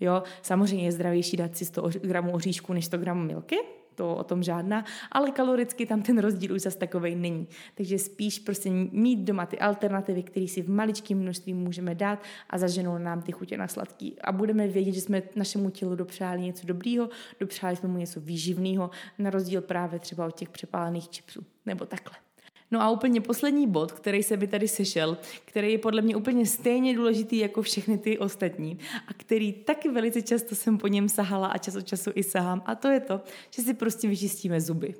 Jo, samozřejmě je zdravější dát si 100 gramů oříšku než 100 gramů milky, to o tom žádná, ale kaloricky tam ten rozdíl už zase takovej není. Takže spíš prostě mít doma ty alternativy, které si v maličkém množství můžeme dát a zaženou nám ty chutě na sladký. A budeme vědět, že jsme našemu tělu dopřáli něco dobrýho, dopřáli jsme mu něco výživného, na rozdíl právě třeba od těch přepálených čipsů. Nebo takhle. No a úplně poslední bod, který se mi tady sešel, který je podle mě úplně stejně důležitý jako všechny ty ostatní a který taky velice často jsem po něm sahala a čas od času i sahám a to je to, že si prostě vyčistíme zuby.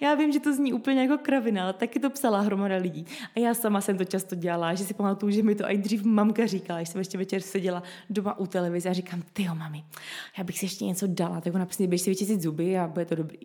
Já vím, že to zní úplně jako kravina, ale taky to psala hromada lidí. A já sama jsem to často dělala, že si pamatuju, že mi to i dřív mamka říkala, když jsem ještě večer seděla doma u televize a říkám, ty jo, mami, já bych si ještě něco dala, tak ona prostě běž si vyčistit zuby a bude to dobrý.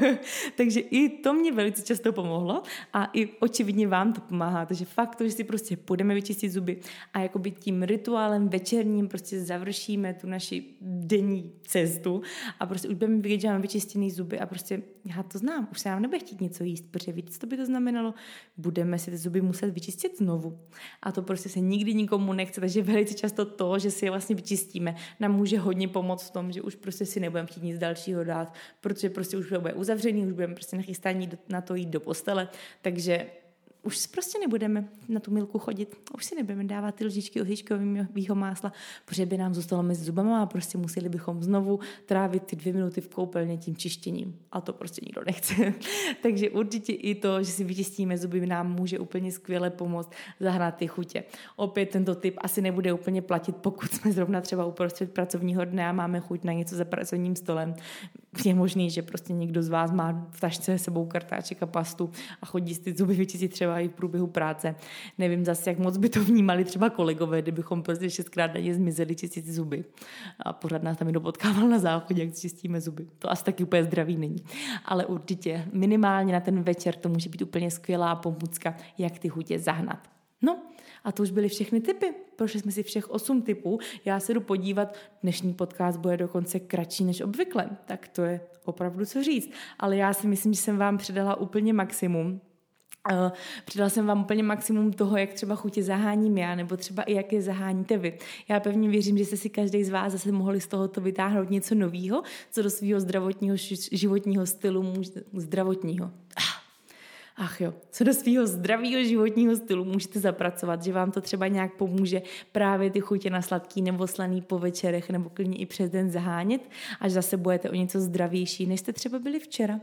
takže i to mě velice často pomohlo a i očividně vám to pomáhá, takže fakt to, že si prostě půjdeme vyčistit zuby a jakoby tím rituálem večerním prostě završíme tu naši denní cestu a prostě už budeme vidět, že máme vyčistěný zuby a prostě já to znám, už se nám nebude chtít něco jíst, protože víte, co by to znamenalo? Budeme si ty zuby muset vyčistit znovu. A to prostě se nikdy nikomu nechce, takže velice často to, že si je vlastně vyčistíme, nám může hodně pomoct v tom, že už prostě si nebudeme chtít nic dalšího dát, protože prostě už bude uzavřený, už budeme prostě nachystání na to jít do postele, takže už prostě nebudeme na tu milku chodit, už si nebudeme dávat ty lžičky oříškového másla, protože by nám zůstalo mezi zubama a prostě museli bychom znovu trávit ty dvě minuty v koupelně tím čištěním. A to prostě nikdo nechce. Takže určitě i to, že si vyčistíme zuby, nám může úplně skvěle pomoct zahrát ty chutě. Opět tento typ asi nebude úplně platit, pokud jsme zrovna třeba uprostřed pracovního dne a máme chuť na něco za pracovním stolem. Je možný, že prostě někdo z vás má v tašce sebou kartáček a pastu a chodí si ty zuby vyčistit třeba třeba i v průběhu práce. Nevím zase, jak moc by to vnímali třeba kolegové, kdybychom prostě šestkrát denně zmizeli čistit zuby. A pořád nás tam někdo potkával na záchodě, jak čistíme zuby. To asi taky úplně zdravý není. Ale určitě minimálně na ten večer to může být úplně skvělá pomůcka, jak ty chutě zahnat. No, a to už byly všechny typy. Prošli jsme si všech osm typů. Já se jdu podívat, dnešní podcast bude dokonce kratší než obvykle. Tak to je opravdu co říct. Ale já si myslím, že jsem vám předala úplně maximum. Přidala jsem vám úplně maximum toho, jak třeba chutě zaháním já, nebo třeba i jak je zaháníte vy. Já pevně věřím, že jste si každý z vás zase mohli z tohoto vytáhnout něco nového, co do svého zdravotního životního stylu, zdravotního. Ach jo, co do svého zdravého životního stylu můžete zapracovat, že vám to třeba nějak pomůže právě ty chutě na sladký nebo slaný po večerech nebo klidně i přes den zahánět, až zase budete o něco zdravější, než jste třeba byli včera.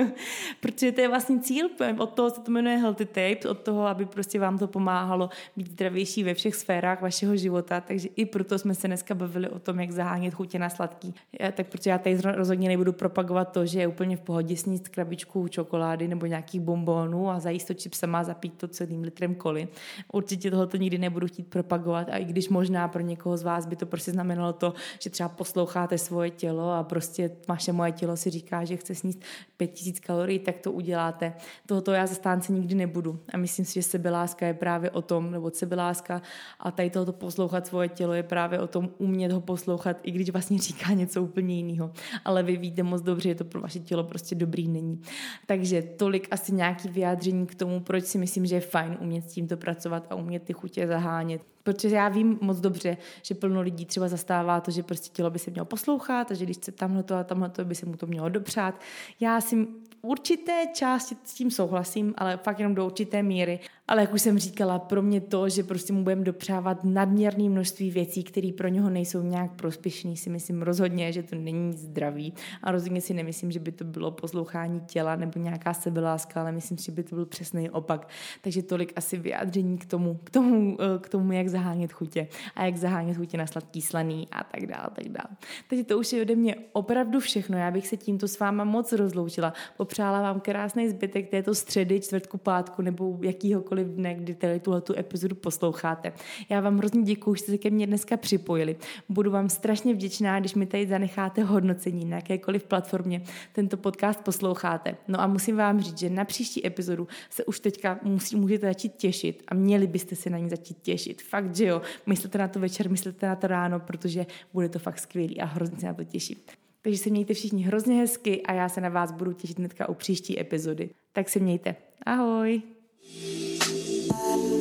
Protože to je vlastně cíl, od toho se to jmenuje Healthy Tapes, od toho, aby prostě vám to pomáhalo být zdravější ve všech sférách vašeho života, takže i proto jsme se dneska bavili o tom, jak zahánět chutě na sladký. Já, tak protože já tady rozhodně nebudu propagovat to, že je úplně v pohodě sníst krabičku čokolády nebo nějakých bombónů a zajíst to čipsama a zapít to celým litrem koli. Určitě tohoto nikdy nebudu chtít propagovat a i když možná pro někoho z vás by to prostě znamenalo to, že třeba posloucháte svoje tělo a prostě vaše moje tělo si říká, že chce sníst 5000 kalorií, tak to uděláte. Tohoto já zastánce nikdy nebudu. A myslím si, že sebeláska je právě o tom, nebo sebeláska a tady tohoto poslouchat svoje tělo je právě o tom umět ho poslouchat, i když vlastně říká něco úplně jiného. Ale vy víte moc dobře, že to pro vaše tělo prostě dobrý není. Takže tolik asi nějaký vyjádření k tomu, proč si myslím, že je fajn umět s tímto pracovat a umět ty chutě zahánět. Protože já vím moc dobře, že plno lidí třeba zastává to, že prostě tělo by se mělo poslouchat a že když chce tamhle to a tamhle to by se mu to mělo dopřát. Já si určité části s tím souhlasím, ale fakt jenom do určité míry. Ale jak už jsem říkala, pro mě to, že prostě mu budeme dopřávat nadměrné množství věcí, které pro něho nejsou nějak prospěšné, si myslím rozhodně, že to není zdravý. A rozhodně si nemyslím, že by to bylo poslouchání těla nebo nějaká sebeláska, ale myslím, že by to byl přesný opak. Takže tolik asi vyjádření k tomu, k tomu, eh, k tomu jak zahánět chutě a jak zahánět chutě na sladký slaný a tak dále, tak dále. Takže to už je ode mě opravdu všechno. Já bych se tímto s váma moc rozloučila. Popřála vám krásný zbytek této středy, čtvrtku, pátku nebo jakýhokoliv dne, kdy tady tuhle tu epizodu posloucháte. Já vám hrozně děkuji, že jste se ke mně dneska připojili. Budu vám strašně vděčná, když mi tady zanecháte hodnocení na jakékoliv platformě tento podcast posloucháte. No a musím vám říct, že na příští epizodu se už teďka musí, můžete začít těšit a měli byste se na ní začít těšit. Fakt, že jo. Myslete na to večer, myslete na to ráno, protože bude to fakt skvělý a hrozně se na to těším. Takže se mějte všichni hrozně hezky a já se na vás budu těšit hnedka u příští epizody. Tak se mějte. Ahoj! Thank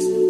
you.